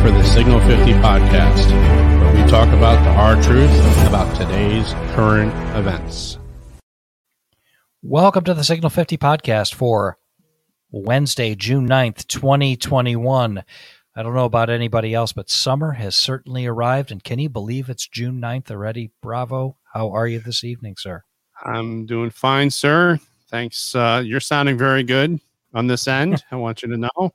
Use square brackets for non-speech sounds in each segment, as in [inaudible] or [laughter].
Signal 50 podcast, where we talk about the hard truth about today's current events. Welcome to the Signal 50 podcast for Wednesday, June 9th, 2021. I don't know about anybody else, but summer has certainly arrived. And can you believe it's June 9th already? Bravo. How are you this evening, sir? I'm doing fine, sir. Thanks. Uh, you're sounding very good on this end. I want you to know.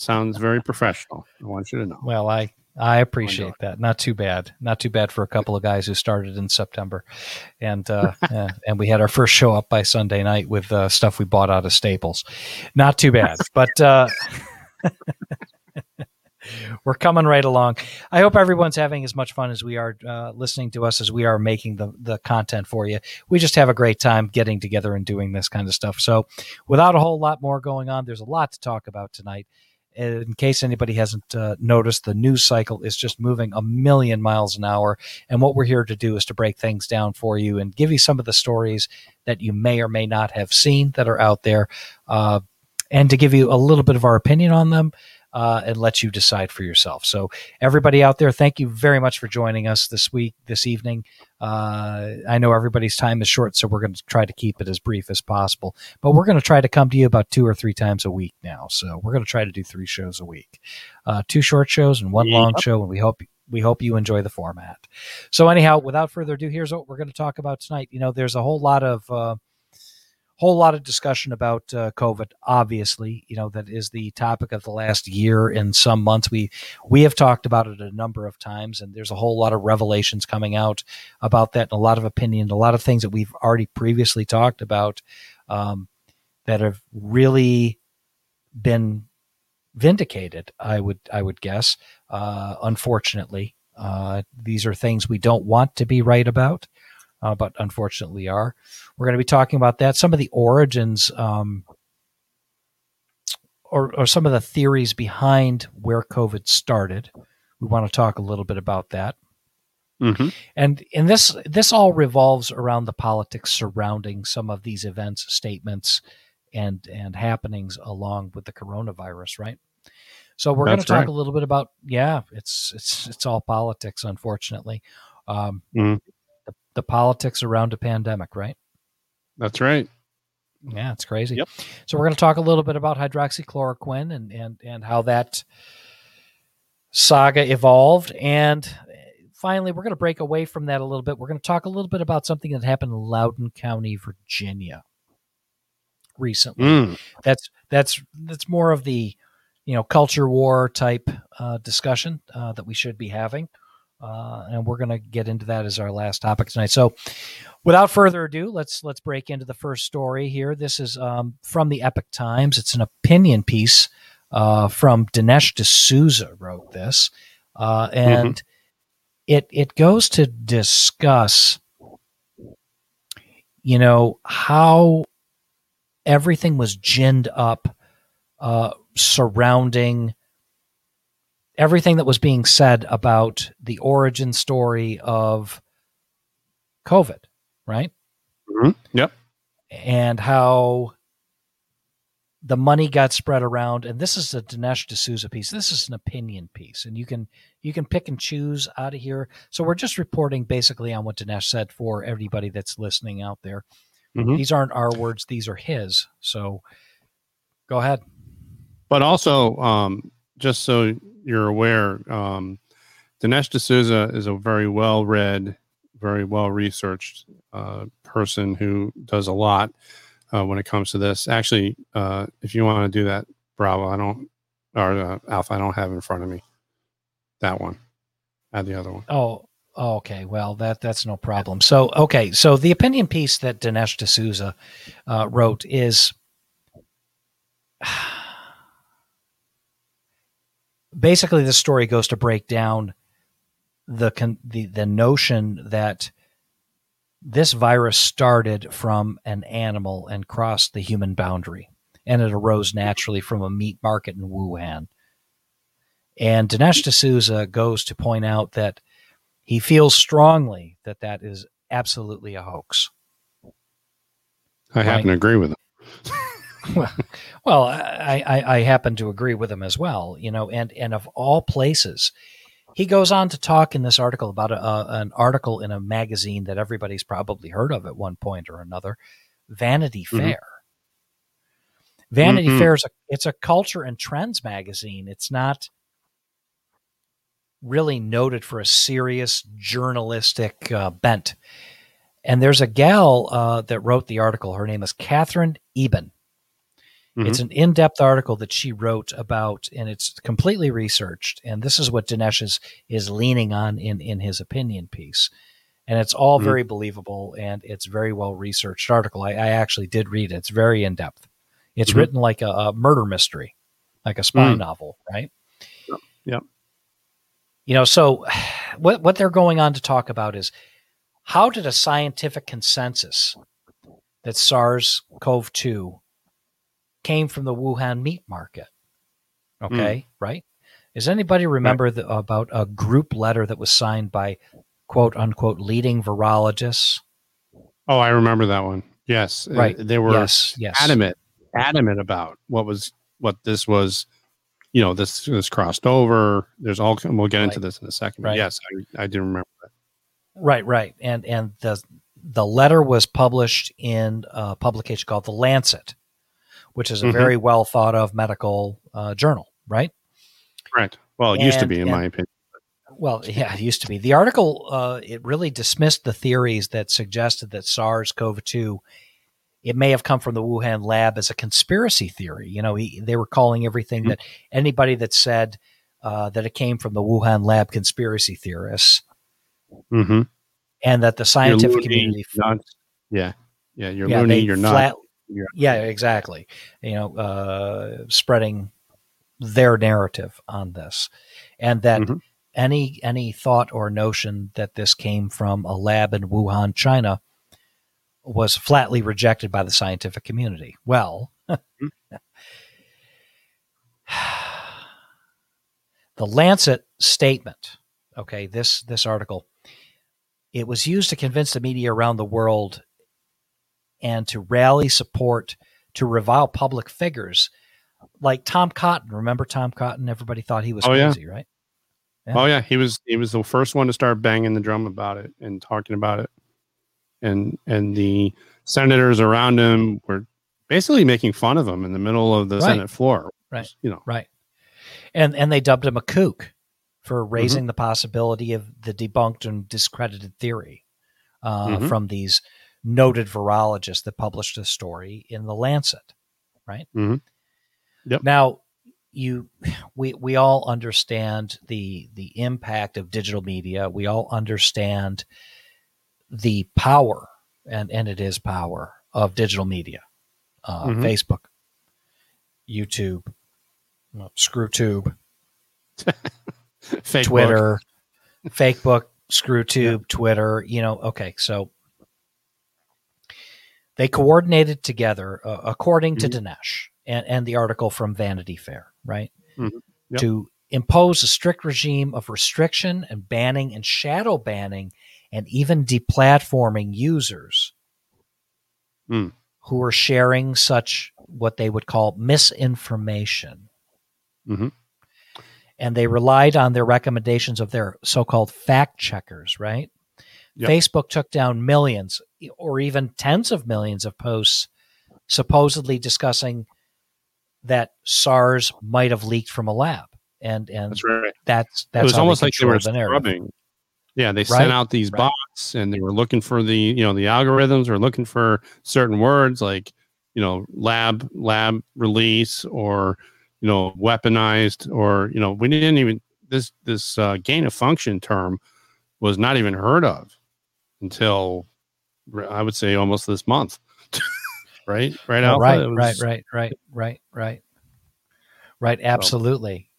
Sounds very professional. I want you to know. Well, I I appreciate that. Not too bad. Not too bad for a couple of guys who started in September, and uh, [laughs] and we had our first show up by Sunday night with uh, stuff we bought out of Staples. Not too bad, [laughs] but uh, [laughs] we're coming right along. I hope everyone's having as much fun as we are uh, listening to us as we are making the the content for you. We just have a great time getting together and doing this kind of stuff. So, without a whole lot more going on, there's a lot to talk about tonight in case anybody hasn't uh, noticed, the news cycle is just moving a million miles an hour. And what we're here to do is to break things down for you and give you some of the stories that you may or may not have seen that are out there, uh, and to give you a little bit of our opinion on them uh, and let you decide for yourself. So, everybody out there, thank you very much for joining us this week, this evening. Uh, I know everybody's time is short, so we're going to try to keep it as brief as possible. But we're going to try to come to you about two or three times a week now. So, we're going to try to do three shows a week, uh, two short shows and one yep. long show, and we hope we hope you enjoy the format. So, anyhow, without further ado, here's what we're going to talk about tonight. You know, there's a whole lot of uh, whole lot of discussion about uh, COVID. Obviously, you know that is the topic of the last year and some months. We we have talked about it a number of times, and there's a whole lot of revelations coming out about that, and a lot of opinion, a lot of things that we've already previously talked about um, that have really been vindicated. I would I would guess. Uh, unfortunately, uh, these are things we don't want to be right about uh, but unfortunately are. We're going to be talking about that, some of the origins um, or, or some of the theories behind where COVID started. We want to talk a little bit about that. Mm-hmm. And and this this all revolves around the politics surrounding some of these events, statements, and and happenings along with the coronavirus, right? So we're going to talk right. a little bit about yeah, it's it's it's all politics, unfortunately. Um, mm-hmm the politics around a pandemic, right? That's right. Yeah, it's crazy. Yep. So we're going to talk a little bit about hydroxychloroquine and and and how that saga evolved and finally we're going to break away from that a little bit. We're going to talk a little bit about something that happened in Loudoun County, Virginia recently. Mm. That's that's that's more of the you know culture war type uh, discussion uh, that we should be having. Uh, and we're going to get into that as our last topic tonight. So, without further ado, let's let's break into the first story here. This is um, from the Epoch Times. It's an opinion piece uh, from Dinesh D'Souza wrote this, uh, and mm-hmm. it it goes to discuss, you know, how everything was ginned up uh, surrounding everything that was being said about the origin story of COVID, right? Mm-hmm. Yep. And how the money got spread around. And this is a Dinesh D'Souza piece. This is an opinion piece, and you can you can pick and choose out of here. So we're just reporting basically on what Dinesh said for everybody that's listening out there. Mm-hmm. These aren't our words; these are his. So go ahead. But also, um, just so you're aware, um, Dinesh D'Souza is a very well read, very well researched uh, person who does a lot uh, when it comes to this. Actually, uh, if you want to do that, Bravo, I don't, or uh, Alpha, I don't have in front of me that one. Add the other one. Oh, okay. Well, that that's no problem. So, okay. So the opinion piece that Dinesh D'Souza uh, wrote is basically the story goes to break down the the the notion that this virus started from an animal and crossed the human boundary and it arose naturally from a meat market in Wuhan. And Dinesh D'Souza goes to point out that he feels strongly that that is absolutely a hoax. I happen to agree with him. [laughs] well, well I, I, I happen to agree with him as well. You know, and and of all places, he goes on to talk in this article about a, a, an article in a magazine that everybody's probably heard of at one point or another, Vanity Mhm. Fair. Vanity Mhm. Fair is a it's a culture and trends magazine. It's not really noted for a serious journalistic uh, bent. And there's a gal uh, that wrote the article. Her name is Katherine Eban. It's an in depth article that she wrote about, and it's completely researched. And this is what Dinesh is, is leaning on in, in his opinion piece. And it's all Mhm. very believable and it's very well researched article. I, I actually did read it. It's very in depth. It's Mhm. written like a, a murder mystery, like a spy Mm. novel, right? Yep. You know, so [sighs] what what they're going on to talk about is how did a scientific consensus that SARS-CoV-2 came from the Wuhan meat market? Okay, right? Does anybody remember the, about a group letter that was signed by quote unquote leading virologists? Oh, I remember that one. Yes, Uh, Right. They were yes, yes. adamant, adamant about what was what this was. You know, this this crossed over. There's all. We'll get into this in a second. Right. yes, I, I do remember that. Right, right, and and the the letter was published in a publication called the Lancet, which is a Mhm. very well thought of medical uh, journal. Right. Right. Well, it used to be, in and- my opinion. Well, yeah, it used to be. The article uh, it really dismissed the theories that suggested that SARS-CoV-2 it may have come from the Wuhan lab as a conspiracy theory. You know, he, they were calling everything Mhm. that anybody that said uh, that it came from the Wuhan lab conspiracy theorists, Mm-hmm. and that the scientific loony, community not, yeah, yeah. You're yeah, loony. You're not. flat- You're- yeah, exactly. You know, uh, spreading their narrative on this, and that Mhm. any any thought or notion that this came from a lab in Wuhan, China, was flatly rejected by the scientific community. Well, [sighs] the Lancet statement, okay, this this article, it was used to convince the media around the world and to rally support to revile public figures like Tom Cotton. Remember Tom Cotton? Everybody thought he was Oh, yeah. crazy, right? Yeah. Oh yeah, he was. He was the first one to start banging the drum about it and talking about it, and and the senators around him were basically making fun of him in the middle of the Right. Senate floor. Right. You know. Right. And and they dubbed him a kook for Mm-hmm. raising the possibility of the debunked and discredited theory uh, Mhm. from these noted virologist that published a story in the Lancet. Right. Mhm. Yep. Now, you we we all understand the the impact of digital media. We all understand the power, and and it is power of digital media. Uh, Mhm. Facebook, YouTube, well, ScrewTube, [laughs] Twitter, Facebook, [laughs] ScrewTube, Twitter. You know, okay, so they coordinated together, uh, according to Dinesh and, and the article from Vanity Fair, right, Mhm. Yep. to impose a strict regime of restriction and banning and shadow banning and even deplatforming users Mm. who are sharing such what they would call misinformation Mhm. and they relied on their recommendations of their so-called fact checkers, right? Yep. Facebook took down millions or even tens of millions of posts supposedly discussing that SARS might have leaked from a lab. And and That's right. that's that's it was almost like they were the scrubbing. Yeah, they Right, sent out these right. bots and they were looking for the you know the algorithms were looking for certain words like you know lab lab release or you know weaponized or you know we didn't even this this uh, gain of function term was not even heard of until I would say almost this month. [laughs] right, right, Oh, Alpha? right, right, right, right, right, right, right. Absolutely.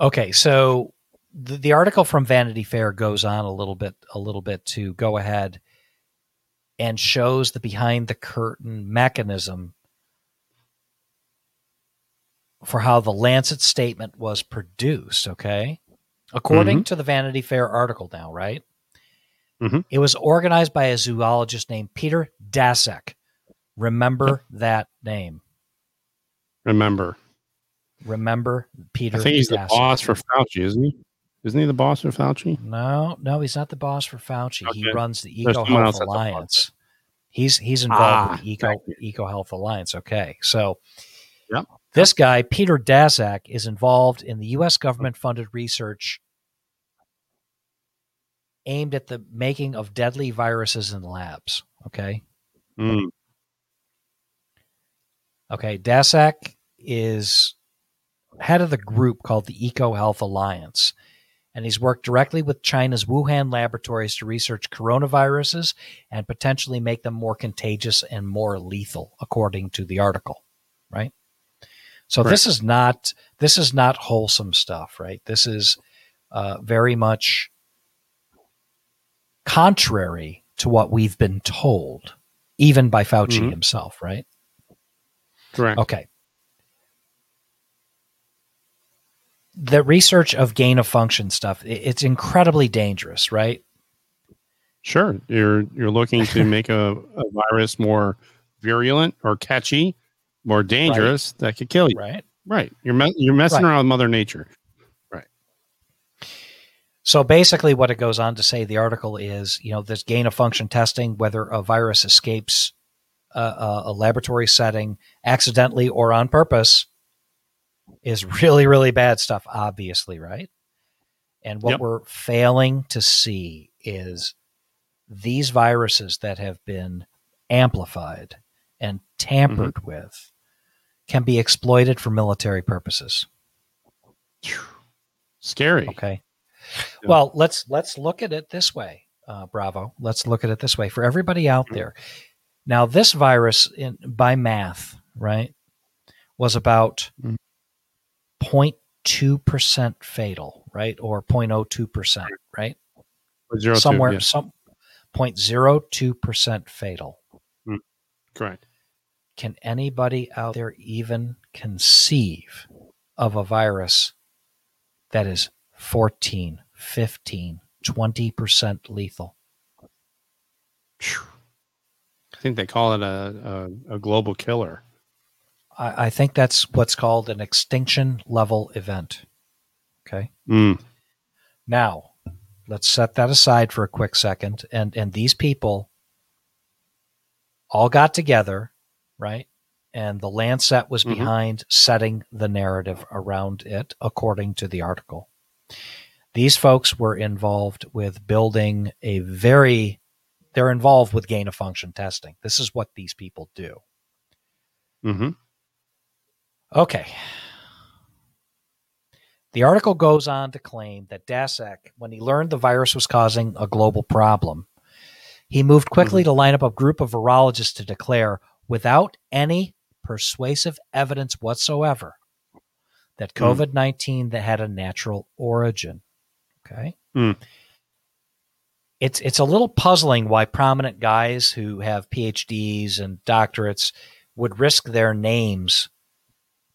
Okay, so the, the article from Vanity Fair goes on a little bit, a little bit to go ahead and shows the behind the curtain mechanism for how the Lancet statement was produced. Okay, according mm-hmm. to the Vanity Fair article, now, right? Mhm. It was organized by a zoologist named Peter Daszak. Remember that name. Remember, Remember Peter. I think he's the boss for Fauci, isn't he? Isn't he the boss for Fauci? No, no, he's not the boss for Fauci. Okay. He runs the Eco Health else that's a boss. Alliance. He's he's involved Ah, with the Eco. Eco Health Alliance. Okay, so Yep. this guy Peter Daszak is involved in the U.S. government-funded research aimed at the making of deadly viruses in labs. Okay, Mm, okay, Daszak is head of the group called the Eco Health Alliance. And he's worked directly with China's Wuhan laboratories to research coronaviruses and potentially make them more contagious and more lethal, according to the article. Right. So this is not this is not wholesome stuff, right? This is uh, very much contrary to what we've been told, even by Fauci Mhm. himself, right? correct. Okay. The research of gain of function stuff, it's incredibly dangerous, right? Sure. You're you're looking to [laughs] make a, a virus more virulent or catchy, more dangerous that could kill you. Right. Right. You're me- you're messing Right. around with Mother Nature. So basically, what it goes on to say, the article is, you know, this gain of function testing, whether a virus escapes a, a, laboratory setting accidentally or on purpose, is really, really bad stuff, obviously, right? And what Yep. we're failing to see is these viruses that have been amplified and tampered mm-hmm. with can be exploited for military purposes. Scary. Okay. Yeah. Well, let's let's look at it this way, uh, Bravo. Let's look at it this way for everybody out there. Now, this virus, in, by math, right, was about Mm. 0.2 percent fatal, right, or 0.02 percent, right, Zero two, somewhere yes, some 0.02 percent fatal. correct. Can anybody out there even conceive of a virus that is 14, 15, 20% lethal? I think they call it a, a, a global killer. I, I think that's what's called an extinction level event. Okay. Mm. Now, let's set that aside for a quick second. And and these people all got together, right? And the Lancet was Mhm. behind setting the narrative around it, according to the article. These folks were involved with building a very they're involved with gain of function testing. This is what these people do. hmm Okay. The article goes on to claim that Daszak, when he learned the virus was causing a global problem, he moved quickly to line up a group of virologists to declare, without any persuasive evidence whatsoever, that Hmm. COVID 19 that had a natural origin. Okay. Hmm. It's, it's a little puzzling why prominent guys who have PhDs and doctorates would risk their names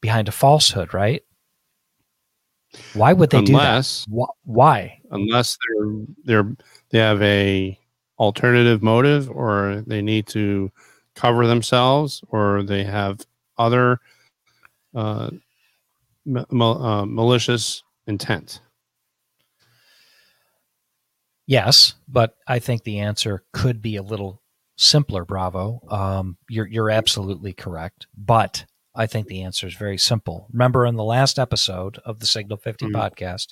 behind a falsehood, right? Why would they Unless do that? Why? unless they're they're they have a alternative motive or they need to cover themselves or they have other uh, mal- uh, malicious intent. Yes, but I think the answer could be a little simpler. Bravo, um, you're you're absolutely correct, but I think the answer is very simple. Remember, in the last episode of the Signal 50 Mhm. podcast,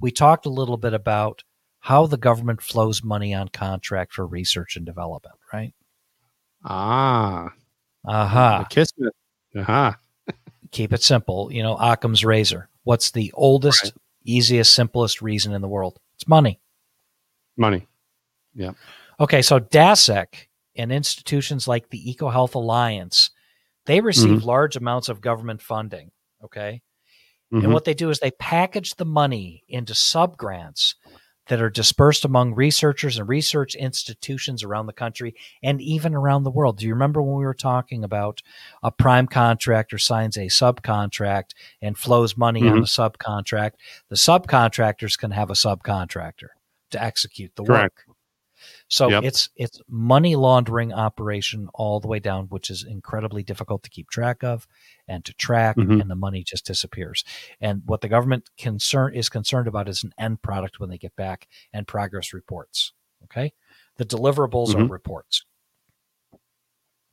we talked a little bit about how the government flows money on contract for research and development, right? Ah, Aha. kismet. Aha. Keep it simple. You know, Occam's razor. What's the oldest, Right. easiest, simplest reason in the world? It's money. Money. Yeah. Okay, so Daszak and institutions like the EcoHealth Alliance, they receive large amounts of government funding. Okay. Mhm. And what they do is they package the money into subgrants that are dispersed among researchers and research institutions around the country and even around the world. Do you remember when we were talking about a prime contractor signs a subcontract and flows money on Mhm. the subcontract? The subcontractors can have a subcontractor to execute the Correct. work. So Yep. it's it's money laundering operation all the way down, which is incredibly difficult to keep track of and to track, Mhm. and the money just disappears. And what the government concern is concerned about is an end product when they get back and progress reports. Okay, the deliverables are Mhm. reports.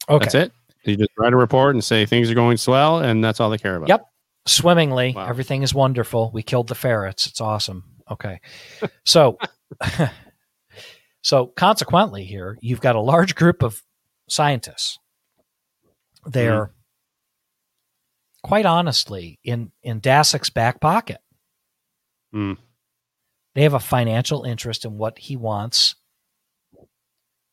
Okay, That's it. You just write a report and say things are going swell, and that's all they care about. Yep. swimmingly. Wow. Everything is wonderful. We killed the ferrets. It's awesome. Okay. So, [laughs] so consequently, here you've got a large group of scientists. They're quite honestly in in Daszak's back pocket. Hmm. They have a financial interest in what he wants.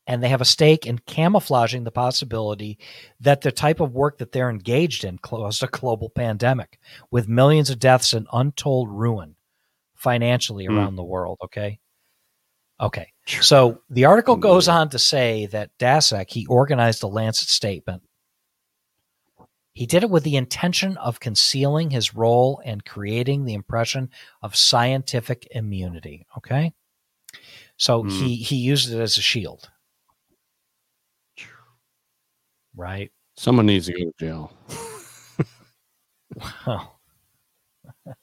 And they have a stake in camouflaging the possibility that the type of work that they're engaged in caused a global pandemic with millions of deaths and untold ruin financially Hmm. around the world. Okay. Okay. So the article goes on to say that Daszak, he organized a Lancet statement. He did it with the intention of concealing his role and creating the impression of scientific immunity. Okay. So Hmm. he, he used it as a shield. Right. Someone needs to go to jail. [laughs] Well, [laughs]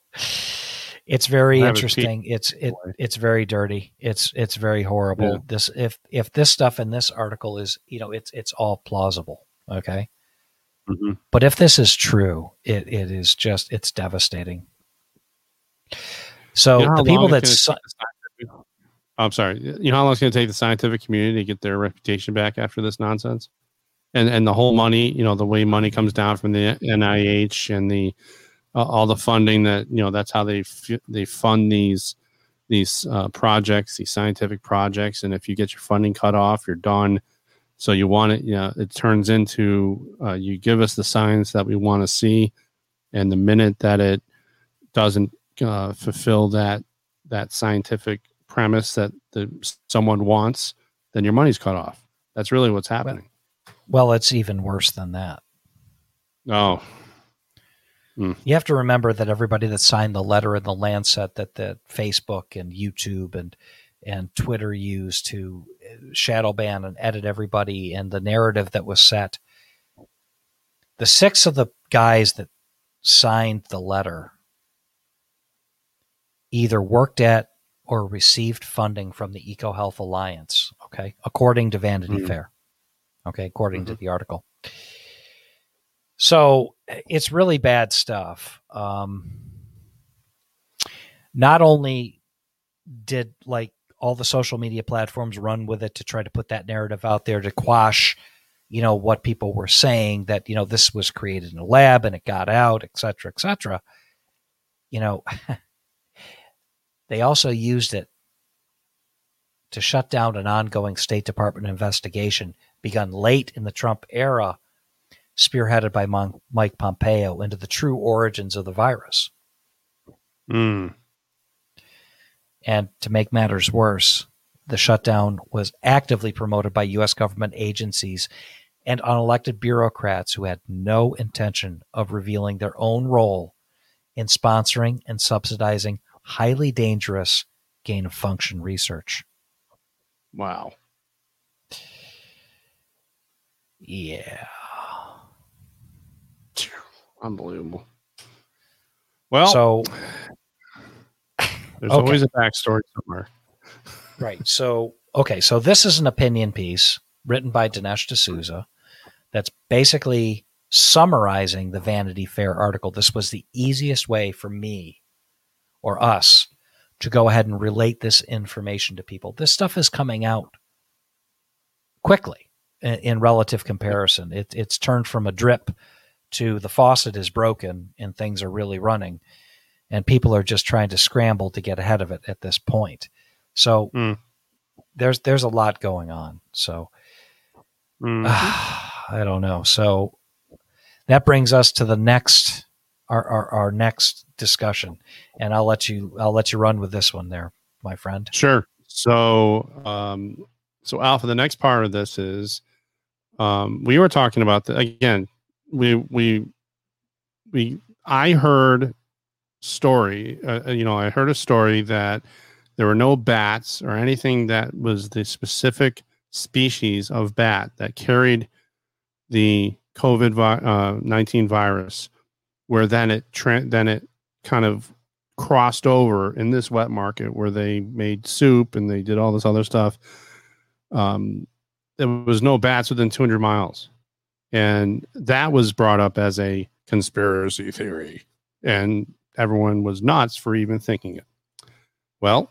it's very Have a peek. interesting. It's it it's very dirty. It's it's very horrible. Yeah. This if if this stuff in this article is you know it's it's all plausible. Okay, Mhm. but if this is true, it it is just it's devastating. So You know the people that it's si- gonna take the scientific- I'm sorry. You know how long it's going to take the scientific community to get their reputation back after this nonsense, and and the whole money. You know the way money comes down from the NIH and the uh, all the funding that you know that's how they f- they fund these these uh, projects, these scientific projects. And if you get your funding cut off, you're done. So you want it. You know, it turns into uh, you give us the science that we want to see, and the minute that it doesn't uh, fulfill that that scientific premise that the someone wants, then your money's cut off. That's really what's happening. well, it's even worse than that. oh, You have to remember that everybody that signed the letter in the Lancet that the Facebook and YouTube and and Twitter used to uh, shadow ban and edit everybody and the narrative that was set. The six of the guys that signed the letter either worked at or received funding from the EcoHealth Alliance, okay, according to Vanity Mhm. Fair. Okay, according to the article. So it's really bad stuff. Um, not only did like all the social media platforms run with it to try to put that narrative out there to quash, you know, what people were saying that you know this was created in a lab and it got out, et cetera, et cetera. You know, [laughs] they also used it to shut down an ongoing State Department investigation begun late in the Trump era spearheaded by Mon- Mike Pompeo into the true origins of the virus. mm, And to make matters worse, the shutdown was actively promoted by U.S. government agencies and unelected bureaucrats who had no intention of revealing their own role in sponsoring and subsidizing highly dangerous gain of function research. wow. Yeah. Unbelievable. Well, so there's okay. always a backstory somewhere. Right. So, okay. So this is an opinion piece written by Dinesh D'Souza that's basically summarizing the Vanity Fair article. This was the easiest way for me or us to go ahead and relate this information to people. This stuff is coming out quickly in, in relative comparison. It, it's turned from a drip to the faucet is broken and things are really running. And people are just trying to scramble to get ahead of it at this point. So Mm. there's there's a lot going on. So Mm. [sighs] I don't know. So that brings us to the next our, our our next discussion, and I'll let you I'll let you run with this one there, my friend. Sure. So, um, so Alpha, the next part of this is, um, we were talking about the, again, we, we, we, I heard story, uh, uh, you know, I heard a story that There were no bats or anything that was the specific species of bat that carried the COVID uh, 19 virus, where then it tra- then it kind of crossed over in this wet market where they made soup and they did all this other stuff. Um, there was no bats within 200 miles. And that was brought up as a conspiracy theory. And everyone was nuts for even thinking it. Well,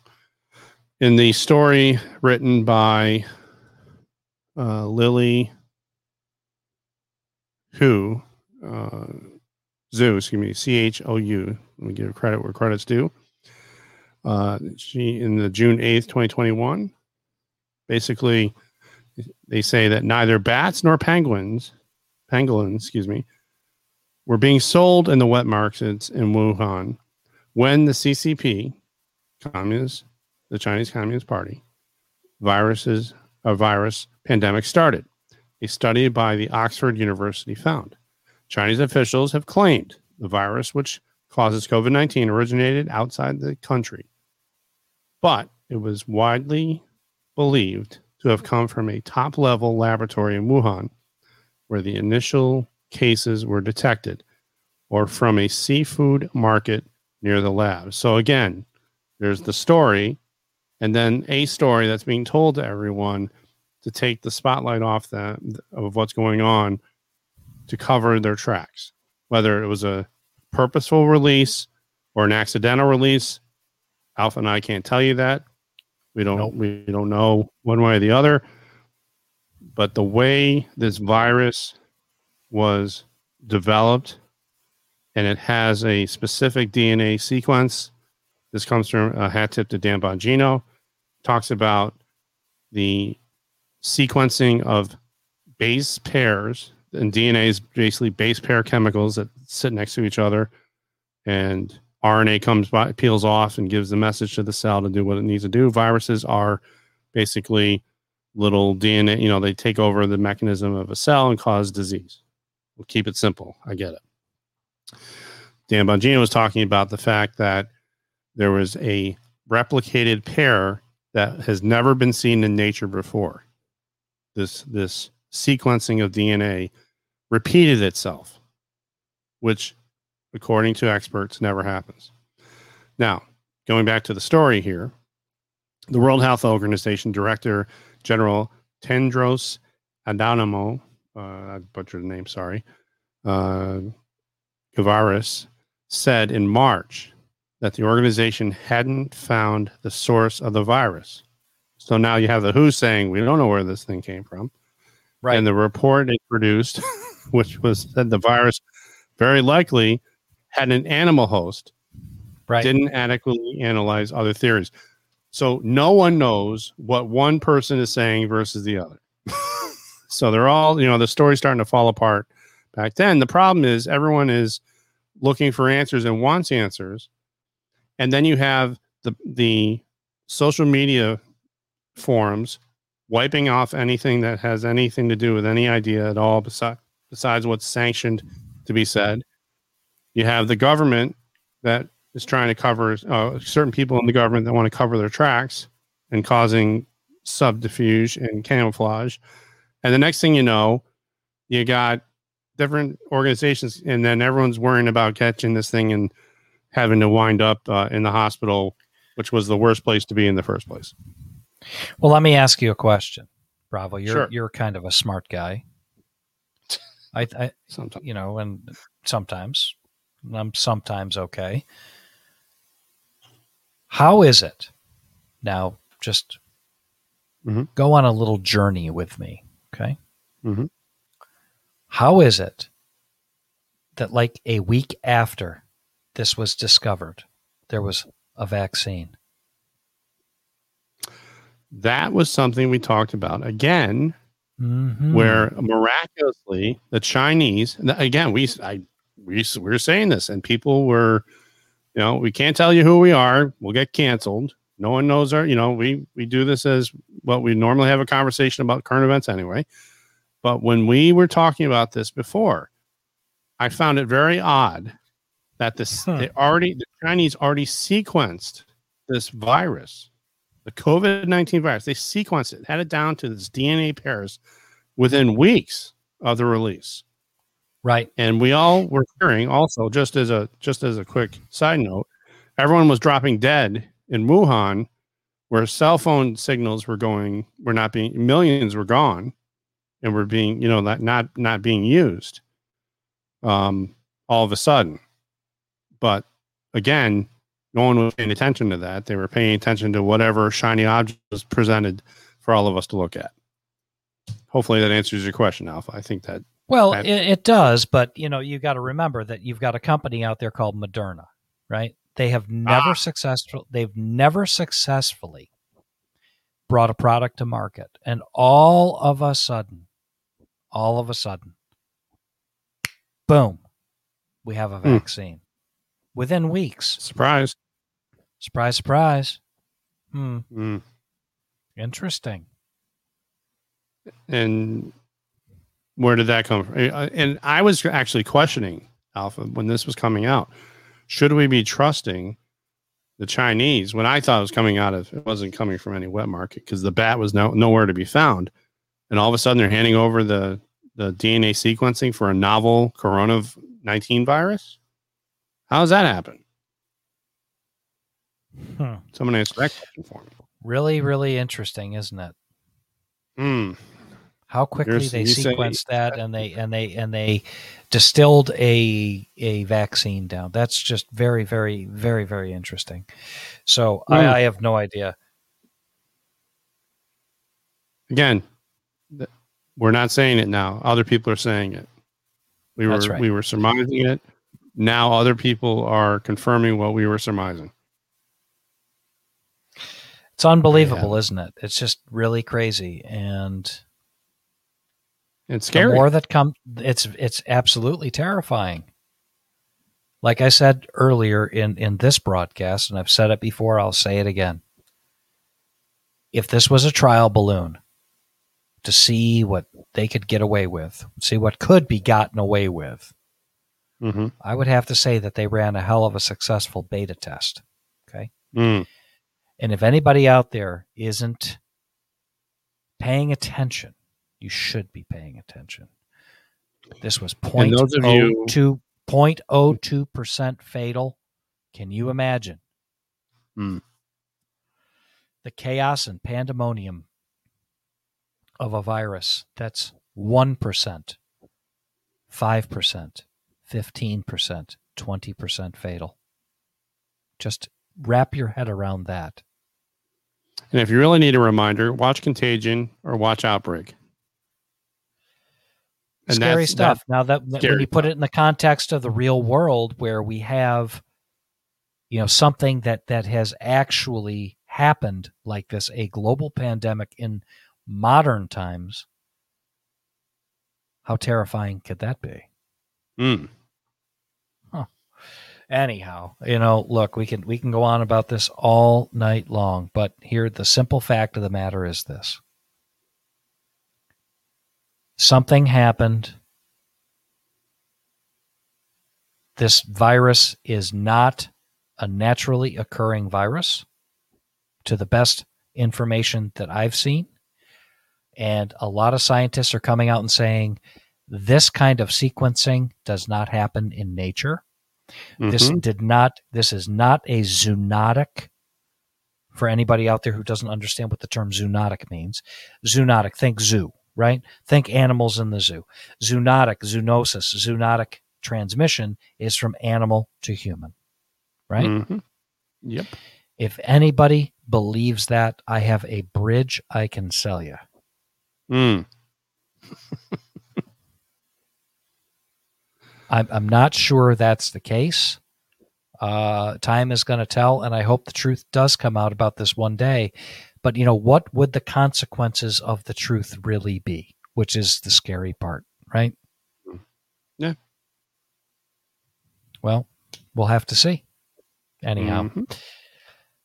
in the story written by uh, Lily Who, uh, excuse me, C H O U. Let me give credit where credit's due. Uh, she in the June 8th, 2021. Basically, they say that neither bats nor penguins, pangolins, excuse me, were being sold in the wet markets in Wuhan when the CCP, Communist, the Chinese Communist Party, viruses, a virus pandemic started. A study by the Oxford University found Chinese officials have claimed the virus, which causes COVID 19, originated outside the country, but it was widely believed to have come from a top level laboratory in Wuhan, where the initial cases were detected, or from a seafood market near the lab. So, again, there's the story, and then a story that's being told to everyone to take the spotlight off that of what's going on to cover their tracks, whether it was a purposeful release or an accidental release. Alpha and I can't tell you that. We don't nope. we don't know one way or the other. But the way this virus was developed and it has a specific DNA sequence. This comes from a hat tip to Dan Bongino. Talks about the sequencing of base pairs and DNA is basically base pair chemicals that sit next to each other, and RNA comes by, peels off, and gives the message to the cell to do what it needs to do. Viruses are basically little DNA. You know, they take over the mechanism of a cell and cause disease. We'll keep it simple. I get it. Dan Bongino was talking about the fact that there was a replicated pair that has never been seen in nature before. This this sequencing of DNA repeated itself, which, according to experts, never happens. Now, going back to the story here, the World Health Organization Director General Tendros Adhanom, uh, I butchered the name, sorry, uh, Gavaris, said in March that the organization hadn't found the source of the virus. So now you have the WHO saying we don't know where this thing came from. Right. And the report it produced, [laughs] which was that the virus very likely had an animal host, right. didn't adequately analyze other theories. So no one knows what one person is saying versus the other. [laughs] so they're all, you know, the story's starting to fall apart back then. The problem is everyone is looking for answers and wants answers. And then you have the the social media forums wiping off anything that has anything to do with any idea at all besides besides what's sanctioned to be said. You have the government that is trying to cover uh, certain people in the government that want to cover their tracks and causing subterfuge and camouflage. And the next thing you know, you got different organizations, and then everyone's worrying about catching this thing and having to wind up uh, in the hospital, which was the worst place to be in the first place. Well, let me ask you a question, Bravo. You're sure. you're kind of a smart guy. I, I sometimes. you know, and sometimes I'm sometimes okay. How is it now? Just mm-hmm. go on a little journey with me, okay? Mm-hmm. How is it that, like a week after this was discovered, there was a vaccine? that was something we talked about again, mm-hmm. where miraculously the Chinese again we I we, we were saying this and people were you know we can't tell you who we are we'll get canceled no one knows our you know we we do this as what we normally have a conversation about current events anyway but when we were talking about this before i found it very odd that this huh. they already the chinese already sequenced this virus the COVID 19 virus. They sequenced it, had it down to this DNA pairs within weeks of the release. Right. And we all were hearing also, just as a just as a quick side note, everyone was dropping dead in Wuhan, where cell phone signals were going, were not being millions were gone and were being, you know, not not not being used. Um, all of a sudden. But again, no one was paying attention to that. They were paying attention to whatever shiny object was presented for all of us to look at. Hopefully that answers your question, Alpha. I think that. Well, it, it does, but you know, you got to remember that you've got a company out there called Moderna, right? They have never ah. successful. They've never successfully brought a product to market, and all of a sudden, all of a sudden, boom, we have a hmm. vaccine within weeks. Surprise. Surprise, surprise. Hmm. Mm. Interesting. And where did that come from? And I was actually questioning Alpha when this was coming out. Should we be trusting the Chinese when I thought it was coming out of it wasn't coming from any wet market because the bat was no, nowhere to be found. And all of a sudden they're handing over the, the DNA sequencing for a novel corona 19 virus? How does that happen? Hmm. Someone answer that question for me. Really, really interesting, isn't it? Hmm. How quickly There's, they sequenced say, that and they and they and they distilled a a vaccine down. That's just very, very, very, very interesting. So I, hmm. I have no idea. Again, we're not saying it now. Other people are saying it. We were right. we were surmising it now other people are confirming what we were surmising. It's unbelievable, yeah. isn't it? It's just really crazy and it's scary. The more that come it's it's absolutely terrifying. Like I said earlier in in this broadcast and I've said it before, I'll say it again. If this was a trial balloon to see what they could get away with, see what could be gotten away with, Mm-hmm. I would have to say that they ran a hell of a successful beta test. Okay. Mm. And if anybody out there isn't paying attention, you should be paying attention. This was 0.02, 0.02% fatal. Can you imagine? Mm. The chaos and pandemonium of a virus that's 1%, 5%, 15%, 20% fatal. Just wrap your head around that. And if you really need a reminder, watch Contagion or watch Outbreak. And scary stuff. now that when you put it in the context of the real world where we have you know something that that has actually happened like this a global pandemic in modern times how terrifying could that be? Mm anyhow you know look we can we can go on about this all night long but here the simple fact of the matter is this something happened this virus is not a naturally occurring virus to the best information that i've seen and a lot of scientists are coming out and saying this kind of sequencing does not happen in nature Mm-hmm. This did not. This is not a zoonotic. For anybody out there who doesn't understand what the term zoonotic means, zoonotic. Think zoo, right? Think animals in the zoo. Zoonotic, zoonosis, zoonotic transmission is from animal to human, right? Mm-hmm. Yep. If anybody believes that, I have a bridge I can sell you. Mm. [laughs] I'm, I'm not sure that's the case. Uh, time is going to tell, and I hope the truth does come out about this one day. But you know, what would the consequences of the truth really be? Which is the scary part, right? Yeah. Well, we'll have to see. Anyhow. Mm-hmm.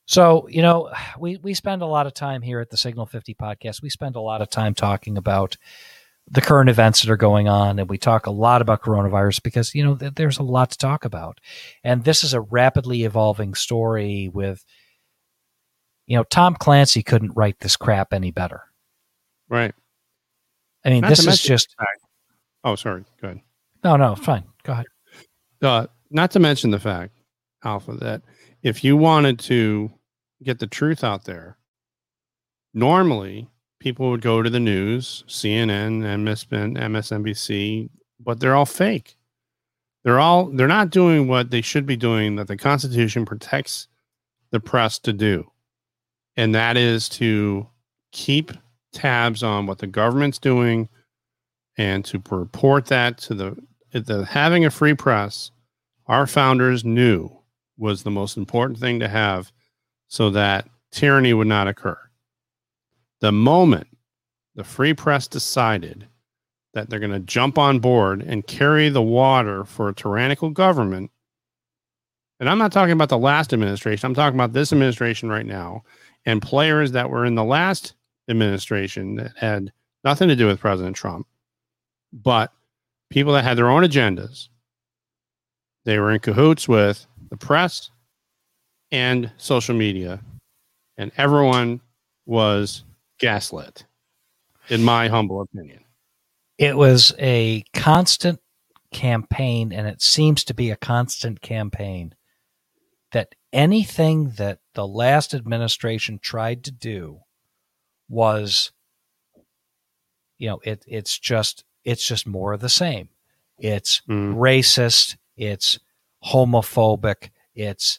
So, you know, [sighs] we, we spend a lot of time here at the Signal 50 podcast. We spend a lot of time talking about the current events that are going on and we talk a lot about coronavirus because you know th- there's a lot to talk about and this is a rapidly evolving story with you know, Tom Clancy couldn't write this crap any better. Right. I mean, Not this is just fact- Oh, sorry. Go ahead. no, no, fine. Go ahead. Uh, not to mention the fact, Alpha, that if you wanted to get the truth out there, normally people would go to the news, CNN, MSN, MSNBC, but they're all fake. They're all they're not doing what they should be doing that the Constitution protects the press to do. And that is to keep tabs on what the government's doing and to report that to the the having a free press our founders knew was the most important thing to have so that tyranny would not occur. The moment the free press decided that they're going to jump on board and carry the water for a tyrannical government, and I'm not talking about the last administration, I'm talking about this administration right now, and players that were in the last administration that had nothing to do with President Trump, but people that had their own agendas they were in cahoots with the press and social media, and everyone was gaslit, in my humble opinion. It was a constant campaign, and it seems to be a constant campaign that anything that the last administration tried to do was, you know, it, it's just it's just more of the same. It's Mm. racist, it's homophobic, it's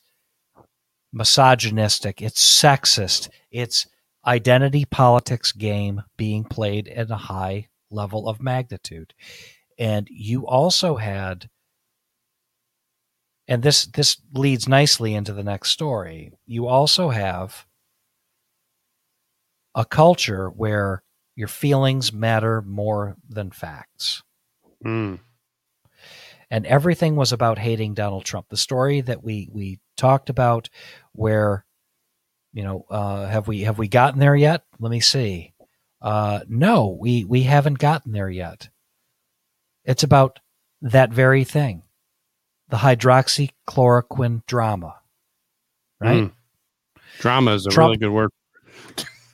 misogynistic, it's sexist, it's identity politics game being played at a high level of magnitude. And you also had and this this leads nicely into the next story. You also have a culture where your feelings matter more than facts Mm. and everything was about hating Donald Trump. The story that we we talked about, where you know, uh, have we have we gotten there yet? Let me see. Uh, no, we we haven't gotten there yet. It's about that very thing, the hydroxychloroquine drama, right? Mm. Drama is a Trump- really good word.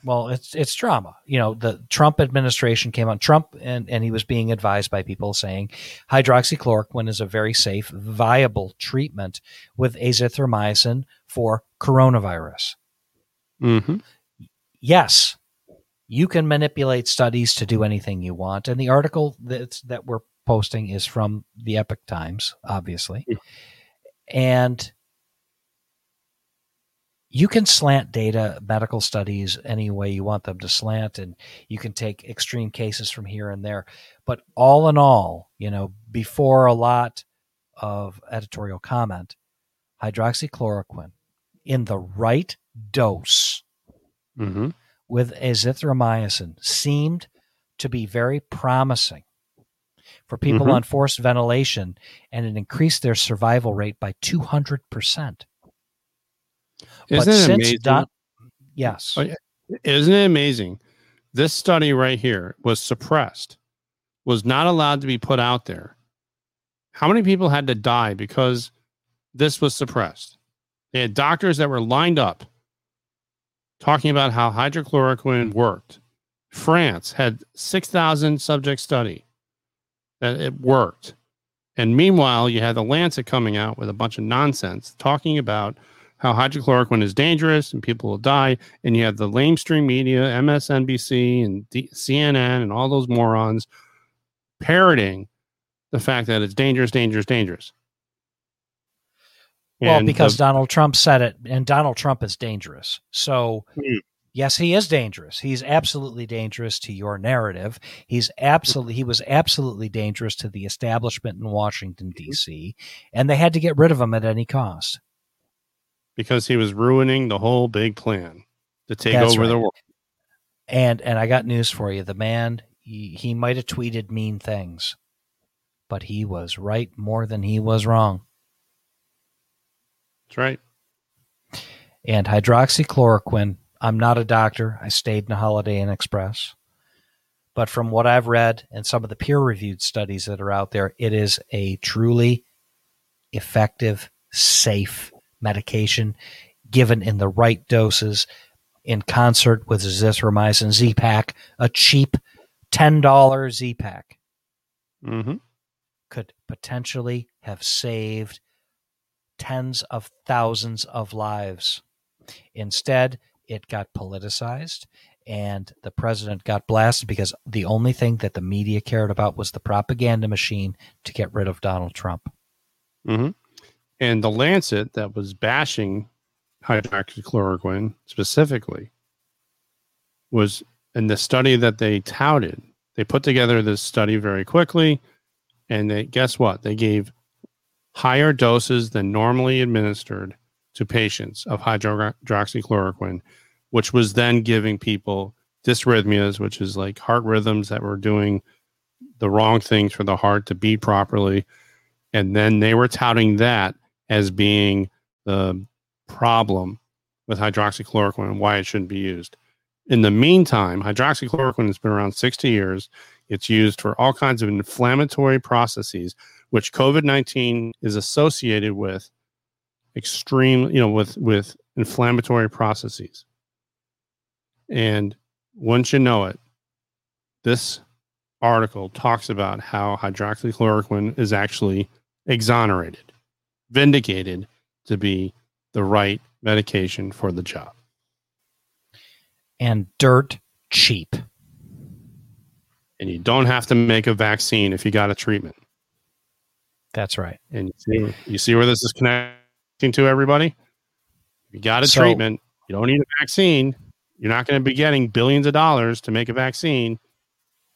Well, it's it's drama. You know, the Trump administration came on Trump and, and he was being advised by people saying hydroxychloroquine is a very safe, viable treatment with azithromycin for coronavirus. hmm Yes, you can manipulate studies to do anything you want. And the article that's that we're posting is from the Epoch Times, obviously. Yeah. And you can slant data, medical studies, any way you want them to slant, and you can take extreme cases from here and there. But all in all, you know, before a lot of editorial comment, hydroxychloroquine in the right dose hmm with azithromycin seemed to be very promising for people Mhm. on forced ventilation, and it increased their survival rate by 200%. Isn't but it since amazing? Don- yes. Oh. Isn't it amazing? This study right here was suppressed, was not allowed to be put out there. How many people had to die because this was suppressed? They had doctors that were lined up talking about how hydrochloroquine worked. France had 6,000 subject study that it worked. And meanwhile, you had the Lancet coming out with a bunch of nonsense talking about how hydrochloroquine is dangerous and people will die. And you have the lamestream media, MSNBC and D- CNN and all those morons parroting the fact that it's dangerous, dangerous, dangerous. Well, And because the- Donald Trump said it, and Donald Trump is dangerous. So, Hmm. Yes, he is dangerous. He's absolutely dangerous to your narrative. He's absolutely he was absolutely dangerous to the establishment in Washington Mm-hmm. D.C. And they had to get rid of him at any cost. because he was ruining the whole big plan to take That's over the world. And and I got news for you. The man he, he might have tweeted mean things, but he was right more than he was wrong. That's right. and hydroxychloroquine. I'm not a doctor. I stayed in a Holiday Inn Express. But from what I've read and some of the peer reviewed studies that are out there, it is a truly effective, safe medication given in the right doses in concert with azithromycin Z Pack, a cheap $10 Z Pack. Mm-hmm. could potentially have saved tens of thousands of lives. Instead, it got politicized and the president got blasted because the only thing that the media cared about was the propaganda machine to get rid of Donald Trump. Mm-hmm. And the Lancet that was bashing hydroxychloroquine specifically was in the study that they touted. They put together this study very quickly, and they guess what? They gave higher doses than normally administered to patients of hydroxychloroquine, which was then giving people dysrhythmias, which is like heart rhythms that were doing the wrong things for the heart to beat properly. And then they were touting that as being the problem with hydroxychloroquine and why it shouldn't be used. In the meantime, hydroxychloroquine has been around 60 years. It's used for all kinds of inflammatory processes, which COVID 19 is associated with extreme, you know, with, with inflammatory processes. And once you know it, this article talks about how hydroxychloroquine is actually exonerated, vindicated to be the right medication for the job. And dirt cheap. And you don't have to make a vaccine if you got a treatment. That's right. And you see, you see where this is to everybody? If you got a So- treatment, you don't need a vaccine. You're not going to be getting billions of dollars to make a vaccine.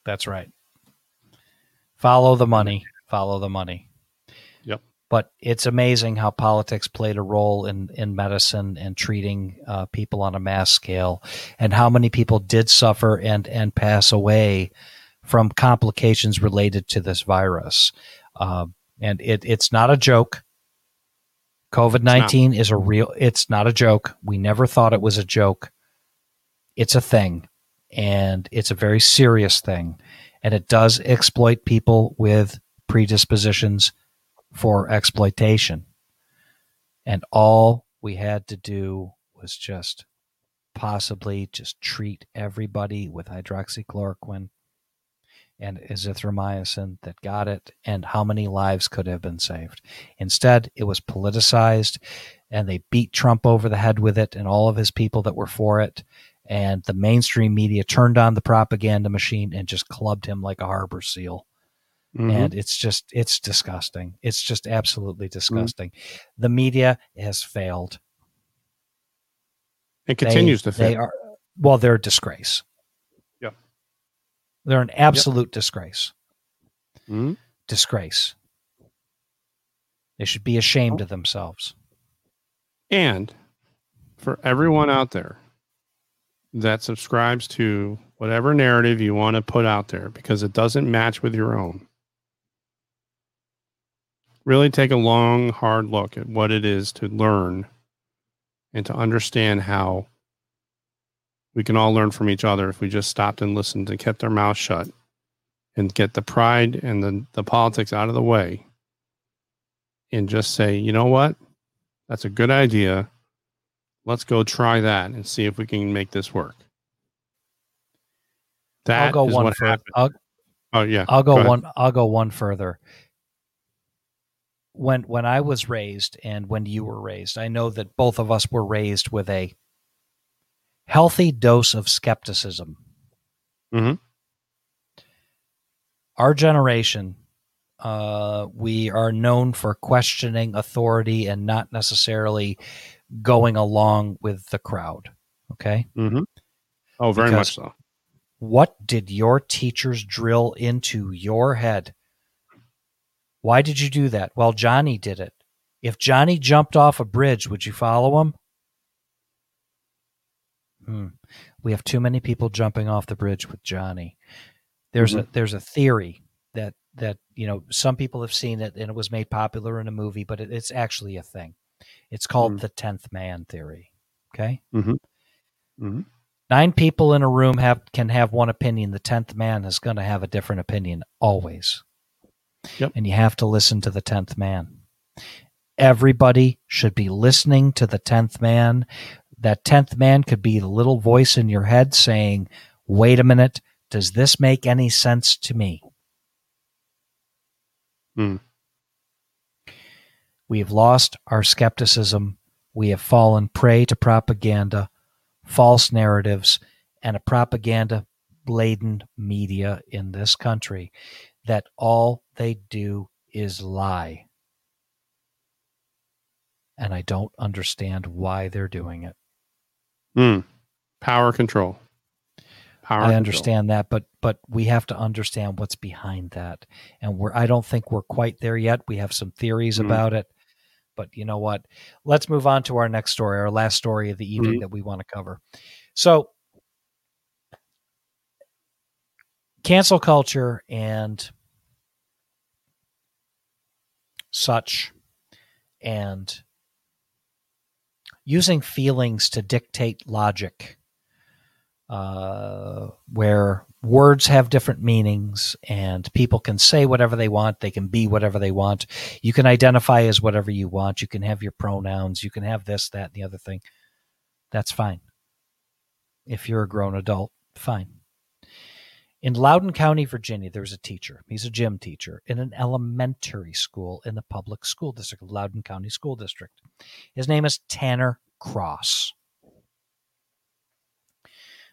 That's right. Follow the money. Follow the money. Yep. But it's amazing how politics played a role in, in medicine and treating uh, people on a mass scale, and how many people did suffer and, and pass away from complications related to this virus. Um, and it, it's not a joke. COVID 19 is a real, it's not a joke. We never thought it was a joke. It's a thing, and it's a very serious thing and it does exploit people with predispositions for exploitation. And all we had to do was just possibly just treat everybody with hydroxychloroquine and azithromycin that got it, and how many lives could have been saved. Instead, it was politicized, and they beat Trump over the head with it and all of his people that were for it and the mainstream media turned on the propaganda machine and just clubbed him like a harbor seal Mhm. and it's just it's disgusting it's just absolutely disgusting the media has failed it continues they, to fail. they are well they're a disgrace. They're an absolute disgrace Mhm. disgrace they should be ashamed Oh. of themselves And for everyone out there that subscribes to whatever narrative you want to put out there because it doesn't match with your own, really take a long, hard look at what it is to learn and to understand how we can all learn from each other if we just stopped and listened and kept our mouth shut and get the pride and the, the politics out of the way and just say, you know what? That's a good idea. Let's go try that and see if we can make this work. That i'll go is one what further happened. I'll, Oh yeah, I'll go, ahead. one. I'll go one further. When when I was raised and when you were raised, I know that both of us were raised with a healthy dose of skepticism. Mhm. Our generation, uh, we are known for questioning authority and not necessarily going along with the crowd. Okay. Mm-hmm. Oh, very Because- much so. What did your teachers drill into your head? Why did you do that? Well, Johnny did it. If Johnny jumped off a bridge, would you follow him? Hmm. We have too many people jumping off the bridge with Johnny. There's a there's a theory that that you know some people have seen it and it was made popular in a movie, but it, it's actually a thing. It's called Mm. the tenth man theory. Okay. Mm-hmm. Nine people in a room have can have one opinion. The tenth man is going to have a different opinion always. Yep. And you have to listen to the tenth man. Everybody should be listening to the tenth man. That 10th man could be the little voice in your head saying, wait a minute, does this make any sense to me? Hmm. We have lost our skepticism. We have fallen prey to propaganda, false narratives, and a propaganda laden media in this country that all they do is lie. And I don't understand why they're doing it. Hmm. Power control. Power I control. understand that, but but we have to understand what's behind that, and we're I don't think we're quite there yet. We have some theories Mhm. about it, but you know what? Let's move on to our next story, our last story of the evening Mhm. that we want to cover. So, cancel culture and such, and using feelings to dictate logic uh, where words have different meanings and people can say whatever they want. They can be whatever they want. You can identify as whatever you want. You can have your pronouns. You can have this, that, and the other thing. That's fine. If you're a grown adult, fine. In Loudoun County, Virginia, there was a teacher. He's a gym teacher in an elementary school in the public school district, Loudoun County School District. His name is Tanner Cross.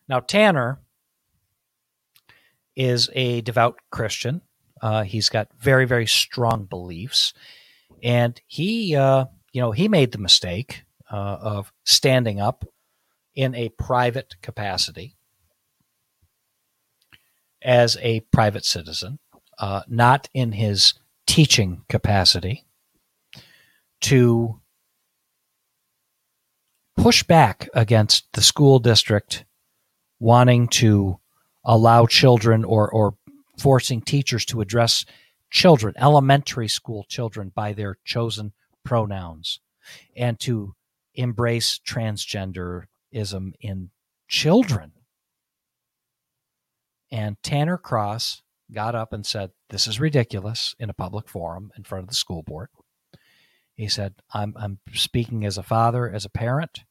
Now, Tanner is a devout Christian. Uh, he's got very, very strong beliefs, and he, uh, you know, he made the mistake uh, of standing up in a private capacity as a private citizen, uh, not in his teaching capacity, to push back against the school district wanting to allow children or, or forcing teachers to address children, elementary school children, by their chosen pronouns and to embrace transgenderism in children. And Tanner Cross got up and said, This is ridiculous in a public forum in front of the school board. He said, I'm, I'm speaking as a father, as a parent.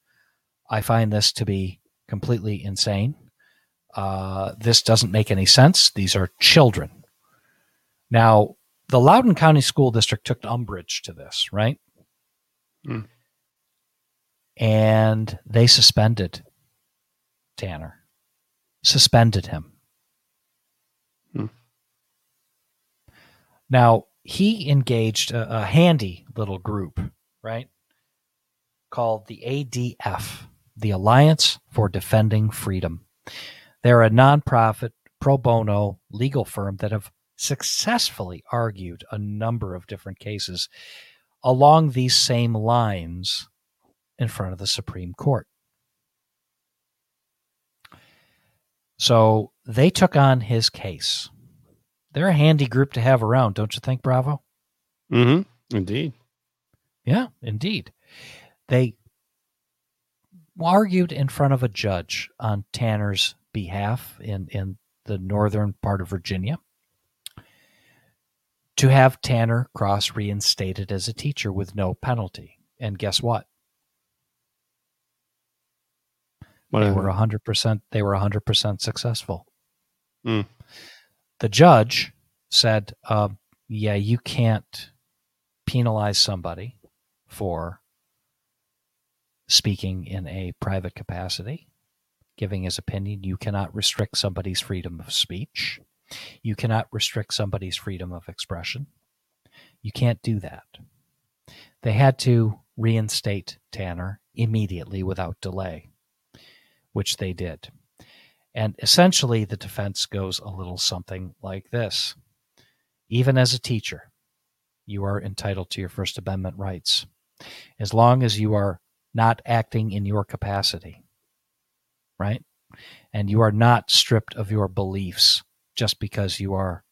I find this to be completely insane. Uh, this doesn't make any sense. These are children. Now, the Loudoun County School District took umbrage to this, right? Hmm. And they suspended Tanner, suspended him. Now, he engaged a, a handy little group, right? Called the ADF, the Alliance for Defending Freedom. They're a nonprofit pro bono legal firm that have successfully argued a number of different cases along these same lines in front of the Supreme Court. So they took on his case. They're a handy group to have around, don't you think, Bravo? Mm-hmm. Indeed. Yeah, indeed. They argued in front of a judge on Tanner's behalf in, in the northern part of Virginia to have Tanner Cross reinstated as a teacher with no penalty. And guess what? What They were it? hundred percent. They were hundred percent successful. Hmm. The judge said, uh, "Yeah, you can't penalize somebody for speaking in a private capacity, giving his opinion. You cannot restrict somebody's freedom of speech. You cannot restrict somebody's freedom of expression. You can't do that." They had to reinstate Tanner immediately without delay which they did. And essentially, the defense goes a little something like this Even as a teacher, you are entitled to your First Amendment rights, as long as you are not acting in your capacity, right? And you are not stripped of your beliefs just because you are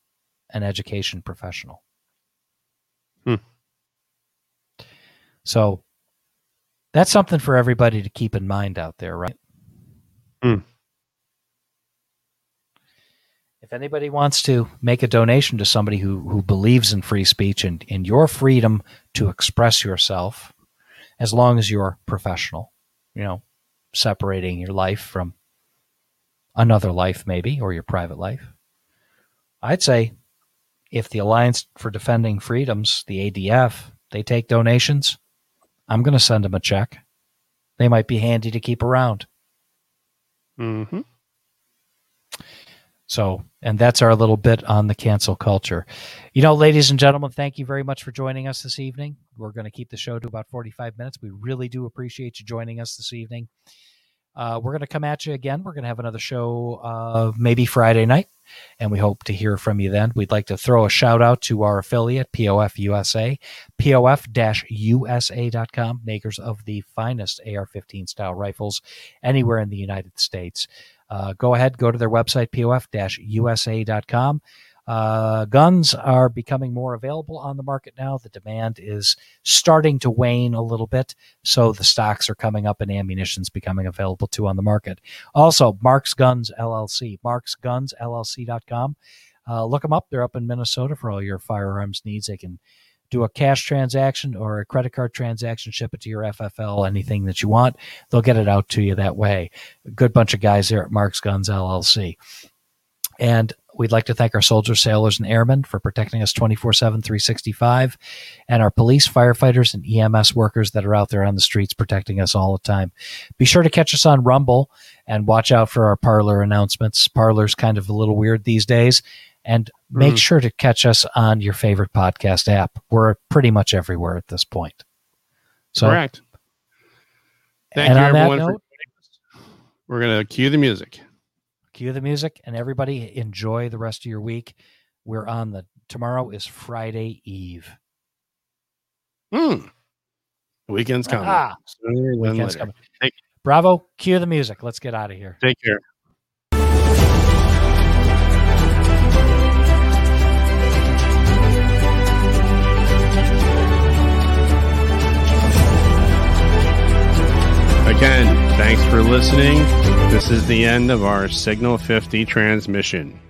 an education professional. Hmm. So that's something for everybody to keep in mind out there, right? Hmm. If anybody wants to make a donation to somebody who, who believes in free speech and in your freedom to express yourself, as long as you're professional, you know, separating your life from another life, maybe, or your private life. I'd say if the Alliance for Defending Freedoms, the ADF, they take donations, I'm going to send them a check. They might be handy to keep around. Mm-hmm. So, and that's our little bit on the cancel culture. You know, ladies and gentlemen, thank you very much for joining us this evening. We're going to keep the show to about 45 minutes. We really do appreciate you joining us this evening. Uh, we're going to come at you again. We're going to have another show uh, maybe Friday night, and we hope to hear from you then. We'd like to throw a shout out to our affiliate, POF USA, POF USA.com, makers of the finest AR 15 style rifles anywhere in the United States. Uh, go ahead, go to their website, pof usa.com. Uh, guns are becoming more available on the market now. The demand is starting to wane a little bit, so the stocks are coming up and ammunition's becoming available too on the market. Also, Marks Guns LLC, marksgunsllc.com. Uh, look them up. They're up in Minnesota for all your firearms needs. They can do a cash transaction or a credit card transaction, ship it to your FFL, anything that you want. They'll get it out to you that way. A good bunch of guys there at Marks Guns LLC. And we'd like to thank our soldiers, sailors, and airmen for protecting us 24 7, 365, and our police, firefighters, and EMS workers that are out there on the streets protecting us all the time. Be sure to catch us on Rumble and watch out for our Parler announcements. Parler's kind of a little weird these days. And make mm. sure to catch us on your favorite podcast app. We're pretty much everywhere at this point. So, Correct. Thank you, everyone. Note, we're going to cue the music. Cue the music, and everybody enjoy the rest of your week. We're on the tomorrow is Friday Eve. Hmm. Weekend's coming. Ah, weekend's coming. Bravo. Cue the music. Let's get out of here. Take care. Again, thanks for listening. This is the end of our Signal 50 transmission.